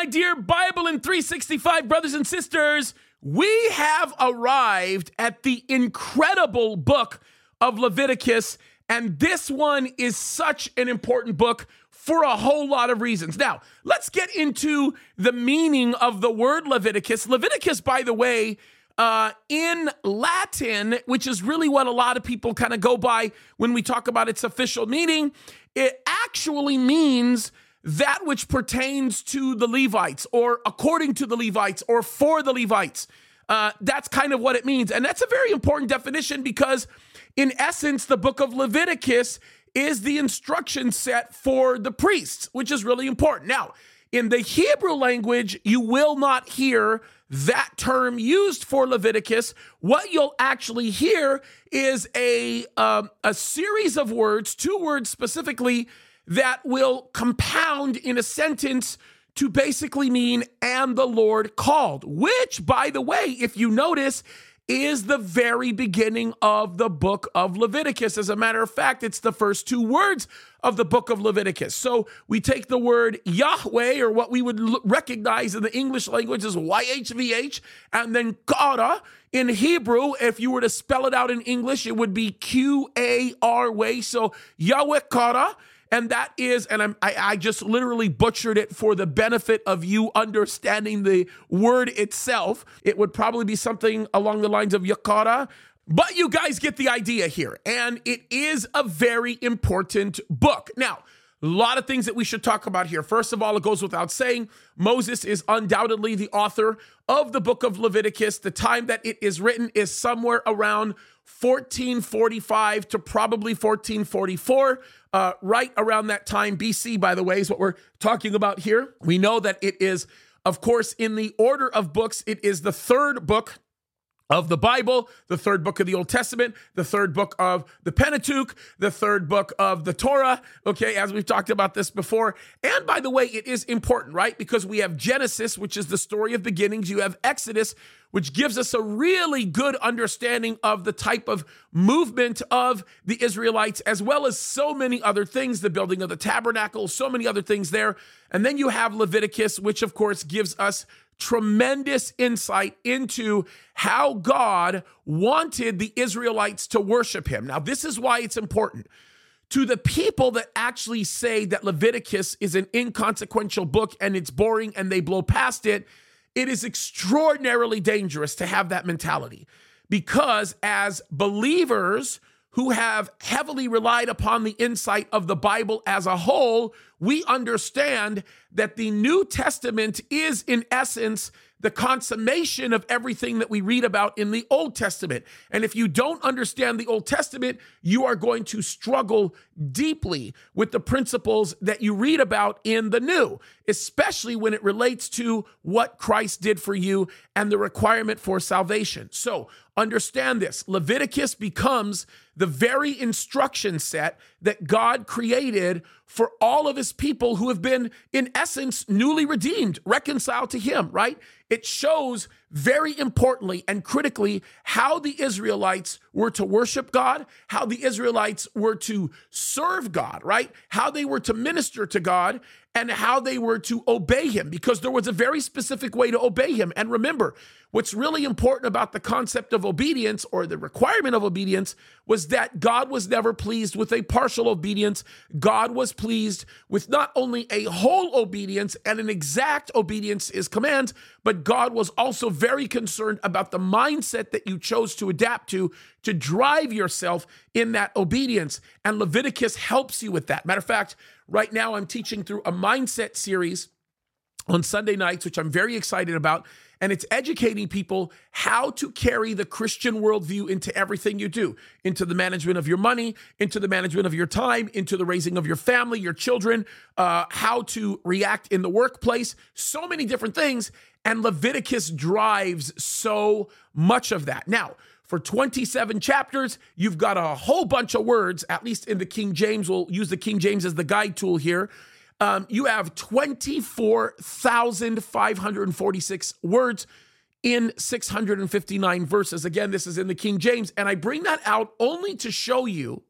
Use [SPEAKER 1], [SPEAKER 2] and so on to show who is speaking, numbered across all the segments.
[SPEAKER 1] my dear Bible in 365 brothers and sisters. We have arrived at the incredible book of Leviticus, and this one is such an important book for a whole lot of reasons. Now, let's get into the meaning of the word Leviticus. Leviticus, by the way, uh, in Latin, which is really what a lot of people kind of go by when we talk about its official meaning, it actually means that which pertains to the Levites, or according to the Levites, or for the Levites. Uh, that's kind of what it means. And that's a very important definition because, in essence, the book of Leviticus is the instruction set for the priests, which is really important. Now, in the Hebrew language, you will not hear that term used for Leviticus. What you'll actually hear is a, um, a series of words, two words specifically, that will compound in a sentence to basically mean, and the Lord called, which, by the way, if you notice, is the very beginning of the book of Leviticus. As a matter of fact, it's the first two words of the book of Leviticus. So we take the word Yahweh, or what we would recognize in the English language as YHVH, and then Kara. In Hebrew, if you were to spell it out in English, it would be Q A R way. So Yahweh Kara. And that is, and I'm, I, I just literally butchered it for the benefit of you understanding the word itself. It would probably be something along the lines of yakara, but you guys get the idea here. And it is a very important book. Now, a lot of things that we should talk about here. First of all, it goes without saying, Moses is undoubtedly the author of the book of Leviticus. The time that it is written is somewhere around 1445 to probably 1444. Uh, right around that time, BC, by the way, is what we're talking about here. We know that it is, of course, in the order of books, it is the third book of the Bible, the third book of the Old Testament, the third book of the Pentateuch, the third book of the Torah. Okay, as we've talked about this before. And by the way, it is important, right? Because we have Genesis, which is the story of beginnings, you have Exodus, which gives us a really good understanding of the type of movement of the Israelites, as well as so many other things, the building of the tabernacle, so many other things there. And then you have Leviticus, which of course gives us tremendous insight into how God wanted the Israelites to worship him. Now, this is why it's important. To the people that actually say that Leviticus is an inconsequential book and it's boring and they blow past it, it is extraordinarily dangerous to have that mentality because as believers who have heavily relied upon the insight of the Bible as a whole, we understand that the New Testament is, in essence, the consummation of everything that we read about in the Old Testament. And if you don't understand the Old Testament, you are going to struggle deeply with the principles that you read about in the New, especially when it relates to what Christ did for you and the requirement for salvation. So understand this Leviticus becomes the very instruction set that God created for all of his people who have been, in essence, newly redeemed, reconciled to him, right? It shows very importantly and critically how the Israelites were to worship God, how the Israelites were to serve God, right? How they were to minister to God, and how they were to obey him because there was a very specific way to obey him. And remember, what's really important about the concept of obedience or the requirement of obedience was that God was never pleased with a partial obedience. God was pleased with not only a whole obedience and an exact obedience his commands, but God was also very concerned about the mindset that you chose to adapt to to drive yourself in that obedience. And Leviticus helps you with that. Matter of fact, right now I'm teaching through a mindset series on Sunday nights, which I'm very excited about. And it's educating people how to carry the Christian worldview into everything you do, into the management of your money, into the management of your time, into the raising of your family, your children, uh, how to react in the workplace, so many different things. And Leviticus drives so much of that. Now, for 27 chapters. You've got a whole bunch of words, at least in the King James. We'll use the King James as the guide tool here. Um, you have 24,546 words in 659 verses. Again, this is in the King James. And I bring that out only to show you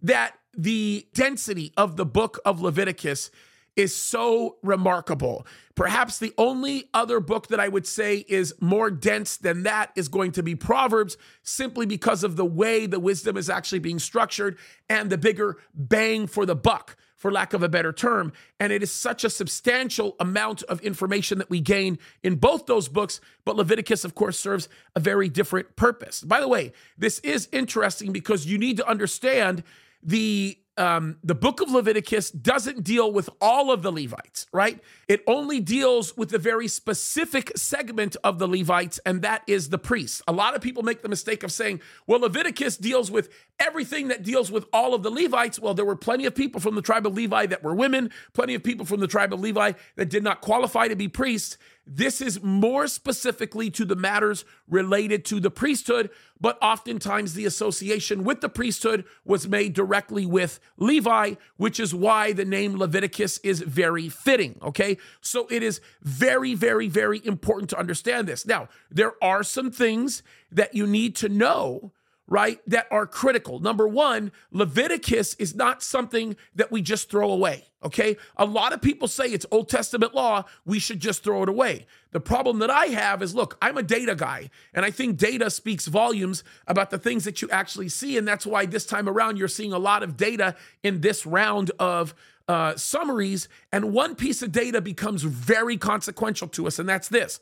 [SPEAKER 1] that the density of the book of Leviticus is so remarkable. Perhaps the only other book that I would say is more dense than that is going to be Proverbs, simply because of the way the wisdom is actually being structured and the bigger bang for the buck for lack of a better term. And it is such a substantial amount of information that we gain in both those books. But Leviticus, of course, serves a very different purpose. By the way, this is interesting because you need to understand the um, the book of Leviticus doesn't deal with all of the Levites, right? It only deals with a very specific segment of the Levites, and that is the priests. A lot of people make the mistake of saying, well, Leviticus deals with everything that deals with all of the Levites. Well, there were plenty of people from the tribe of Levi that were women, plenty of people from the tribe of Levi that did not qualify to be priests. This is more specifically to the matters related to the priesthood, but oftentimes the association with the priesthood was made directly with Levi, which is why the name Leviticus is very fitting. Okay. So it is very, very, very important to understand this. Now, there are some things that you need to know right, that are critical. Number one, Leviticus is not something that we just throw away, okay? A lot of people say it's Old Testament law, we should just throw it away. The problem that I have is look, I'm a data guy, and I think data speaks volumes about the things that you actually see. And that's why this time around, you're seeing a lot of data in this round of uh, summaries. And one piece of data becomes very consequential to us, and that's this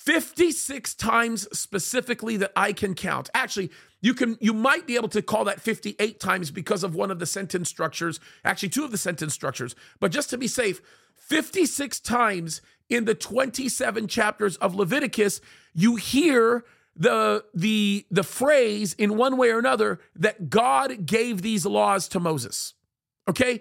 [SPEAKER 1] 56 times specifically that I can count. Actually, you can you might be able to call that 58 times because of one of the sentence structures, actually two of the sentence structures. But just to be safe, 56 times in the 27 chapters of Leviticus, you hear the the the phrase in one way or another that God gave these laws to Moses. Okay?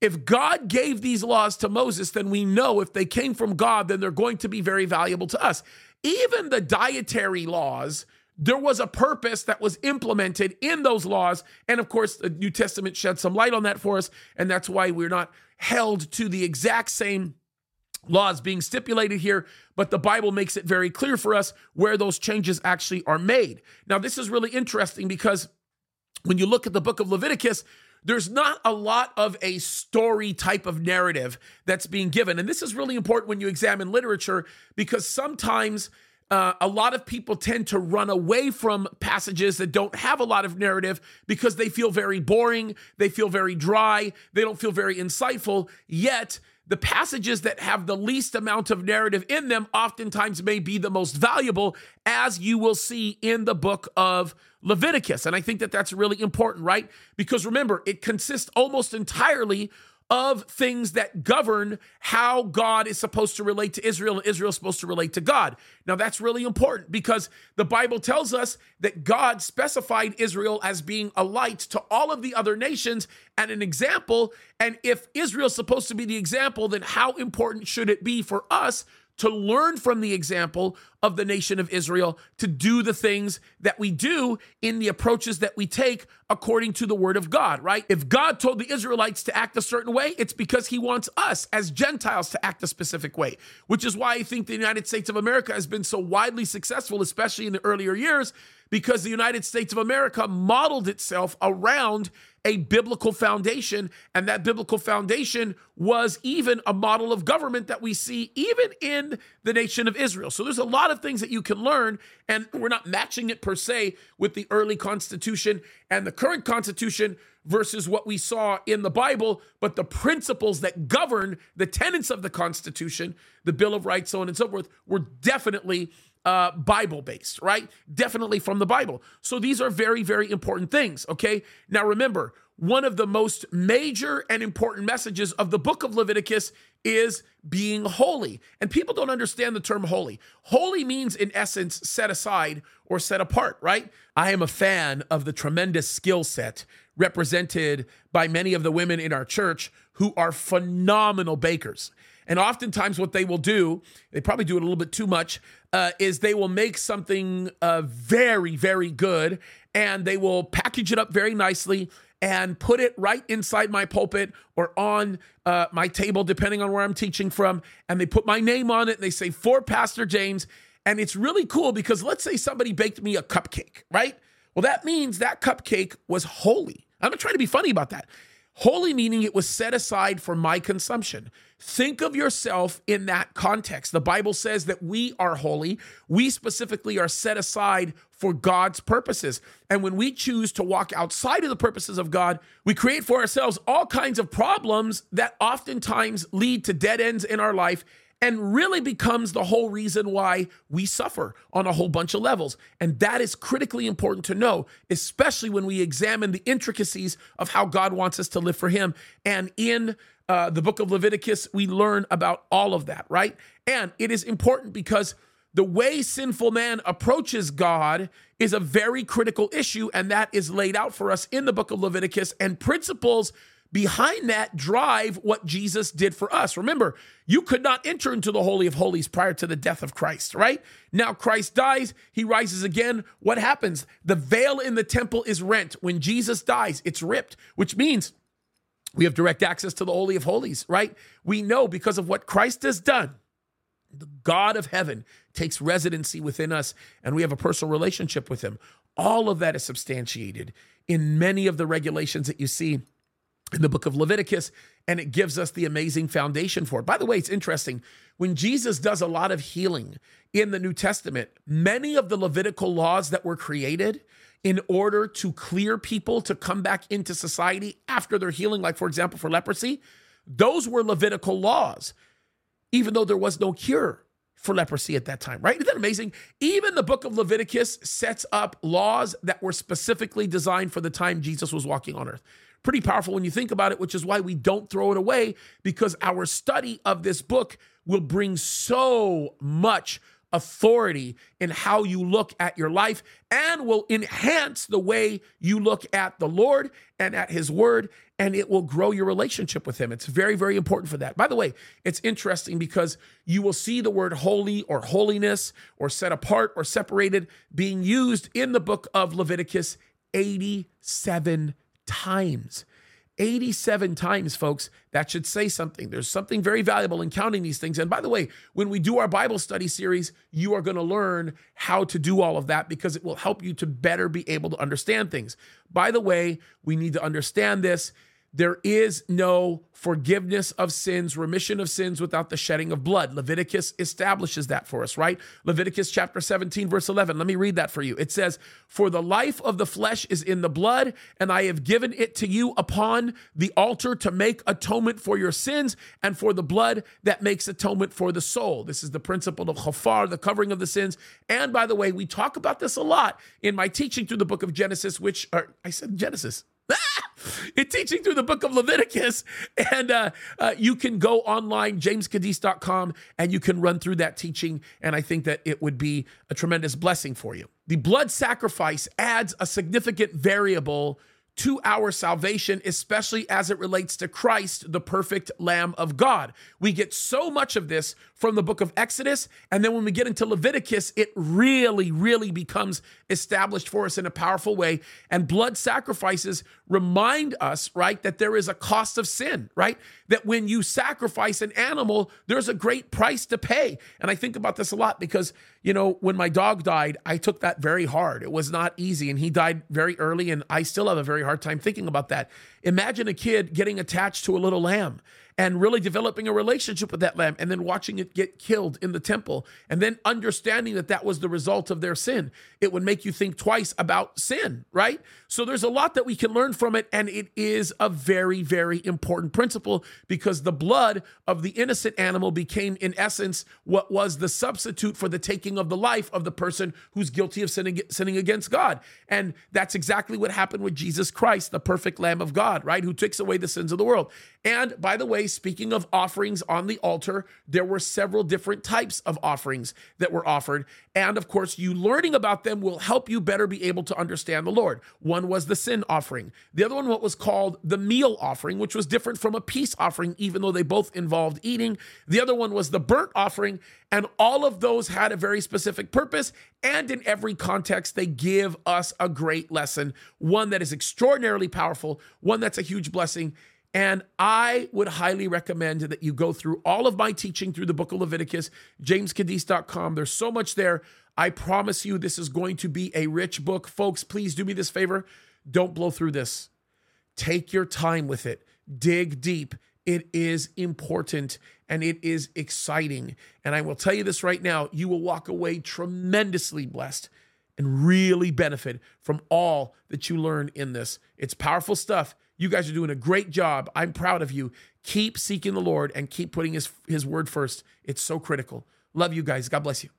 [SPEAKER 1] If God gave these laws to Moses, then we know if they came from God, then they're going to be very valuable to us. Even the dietary laws, there was a purpose that was implemented in those laws. And of course, the New Testament shed some light on that for us. And that's why we're not held to the exact same laws being stipulated here, but the Bible makes it very clear for us where those changes actually are made. Now, this is really interesting because when you look at the book of Leviticus, there's not a lot of a story type of narrative that's being given. And this is really important when you examine literature because sometimes uh, a lot of people tend to run away from passages that don't have a lot of narrative because they feel very boring, they feel very dry, they don't feel very insightful. Yet, the passages that have the least amount of narrative in them oftentimes may be the most valuable, as you will see in the book of Leviticus. And I think that that's really important, right? Because remember, it consists almost entirely of things that govern how God is supposed to relate to Israel and Israel is supposed to relate to God. Now, that's really important because the Bible tells us that God specified Israel as being a light to all of the other nations and an example. And if Israel's supposed to be the example, then how important should it be for us to learn from the example of the nation of Israel to do the things that we do in the approaches that we take according to the word of God, right? If God told the Israelites to act a certain way, it's because he wants us as Gentiles to act a specific way, which is why I think the United States of America has been so widely successful, especially in the earlier years, because the United States of America modeled itself around a biblical foundation. And that biblical foundation was even a model of government that we see even in the nation of Israel. So there's a lot of things that you can learn. And we're not matching it per se with the early Constitution and the current Constitution versus what we saw in the Bible, but the principles that govern the tenets of the Constitution, the Bill of Rights, so on and so forth, were definitely uh, Bible based, right? Definitely from the Bible. So these are very, very important things, okay? Now remember, one of the most major and important messages of the book of Leviticus is being holy. And people don't understand the term holy. Holy means, in essence, set aside or set apart, right? I am a fan of the tremendous skill set represented by many of the women in our church who are phenomenal bakers. And oftentimes, what they will do, they probably do it a little bit too much, uh, is they will make something uh, very, very good and they will package it up very nicely and put it right inside my pulpit or on uh, my table, depending on where I'm teaching from. And they put my name on it and they say, For Pastor James. And it's really cool because let's say somebody baked me a cupcake, right? Well, that means that cupcake was holy. I'm not trying to be funny about that. Holy meaning it was set aside for my consumption. Think of yourself in that context. The Bible says that we are holy. We specifically are set aside for God's purposes. And when we choose to walk outside of the purposes of God, we create for ourselves all kinds of problems that oftentimes lead to dead ends in our life and really becomes the whole reason why we suffer on a whole bunch of levels. And that is critically important to know, especially when we examine the intricacies of how God wants us to live for Him. And in uh, the book of Leviticus, we learn about all of that, right? And it is important because the way sinful man approaches God is a very critical issue, and that is laid out for us in the book of Leviticus. And principles behind that drive what Jesus did for us. Remember, you could not enter into the Holy of Holies prior to the death of Christ, right? Now Christ dies, he rises again. What happens? The veil in the temple is rent. When Jesus dies, it's ripped, which means we have direct access to the Holy of Holies, right? We know because of what Christ has done. The God of heaven takes residency within us, and we have a personal relationship with him. All of that is substantiated in many of the regulations that you see in the book of Leviticus, and it gives us the amazing foundation for it. By the way, it's interesting. When Jesus does a lot of healing in the New Testament, many of the Levitical laws that were created in order to clear people to come back into society after their healing, like for example, for leprosy, those were Levitical laws, even though there was no cure for leprosy at that time, right? Isn't that amazing? Even the book of Leviticus sets up laws that were specifically designed for the time Jesus was walking on earth pretty powerful when you think about it, which is why we don't throw it away because our study of this book will bring so much authority in how you look at your life and will enhance the way you look at the Lord and at His Word, and it will grow your relationship with Him. It's very, very important for that. By the way, it's interesting because you will see the word holy or holiness or set apart or separated being used in the book of Leviticus 87 times. 87 times, folks. That should say something. There's something very valuable in counting these things. And by the way, when we do our Bible study series, you are going to learn how to do all of that because it will help you to better be able to understand things. By the way, we need to understand this there is no forgiveness of sins, remission of sins without the shedding of blood. Leviticus establishes that for us, right? Leviticus chapter 17, verse 11. Let me read that for you. It says, For the life of the flesh is in the blood, and I have given it to you upon the altar to make atonement for your sins and for the blood that makes atonement for the soul. This is the principle of chafar, the covering of the sins. And by the way, we talk about this a lot in my teaching through the book of Genesis, which, I said Genesis, in teaching through the book of Leviticus. And uh, uh, you can go online, jameskaddis.com, and you can run through that teaching. And I think that it would be a tremendous blessing for you. The blood sacrifice adds a significant variable to our salvation, especially as it relates to Christ, the perfect Lamb of God. We get so much of this from the book of Exodus. And then when we get into Leviticus, it really, really becomes established for us in a powerful way. And blood sacrifices remind us, right, that there is a cost of sin, right? That when you sacrifice an animal, there's a great price to pay. And I think about this a lot because, you know, when my dog died, I took that very hard. It was not easy. And he died very early. And I still have a very hard time thinking about that. Imagine a kid getting attached to a little lamb and really developing a relationship with that lamb and then watching it get killed in the temple and then understanding that that was the result of their sin. It would make you think twice about sin, right? So there's a lot that we can learn from it. And it is a very, very important principle because the blood of the innocent animal became, in essence, what was the substitute for the taking of the life of the person who's guilty of sinning, sinning against God. And that's exactly what happened with Jesus Christ, the perfect Lamb of God, right? Who takes away the sins of the world. And by the way, speaking of offerings on the altar, there were several different types of offerings that were offered. And of course, you learning about them will help you better be able to understand the Lord. One was the sin offering, the other one, what was called the meal offering, which was different from a peace offering, even though they both involved eating. The other one was the burnt offering. And all of those had a very specific purpose. And in every context, they give us a great lesson, one that is extraordinarily powerful, one that's a huge blessing. And I would highly recommend that you go through all of my teaching through the book of Leviticus, jameskaddis.com. There's so much there. I promise you, this is going to be a rich book. Folks, please do me this favor. Don't blow through this. Take your time with it. dig deep. It is important and it is exciting. And I will tell you this right now you will walk away tremendously blessed and really benefit from all that you learn in this. It's powerful stuff. You guys are doing a great job. I'm proud of you. Keep seeking the Lord and keep putting his, his word first. It's so critical. Love you guys. God bless you.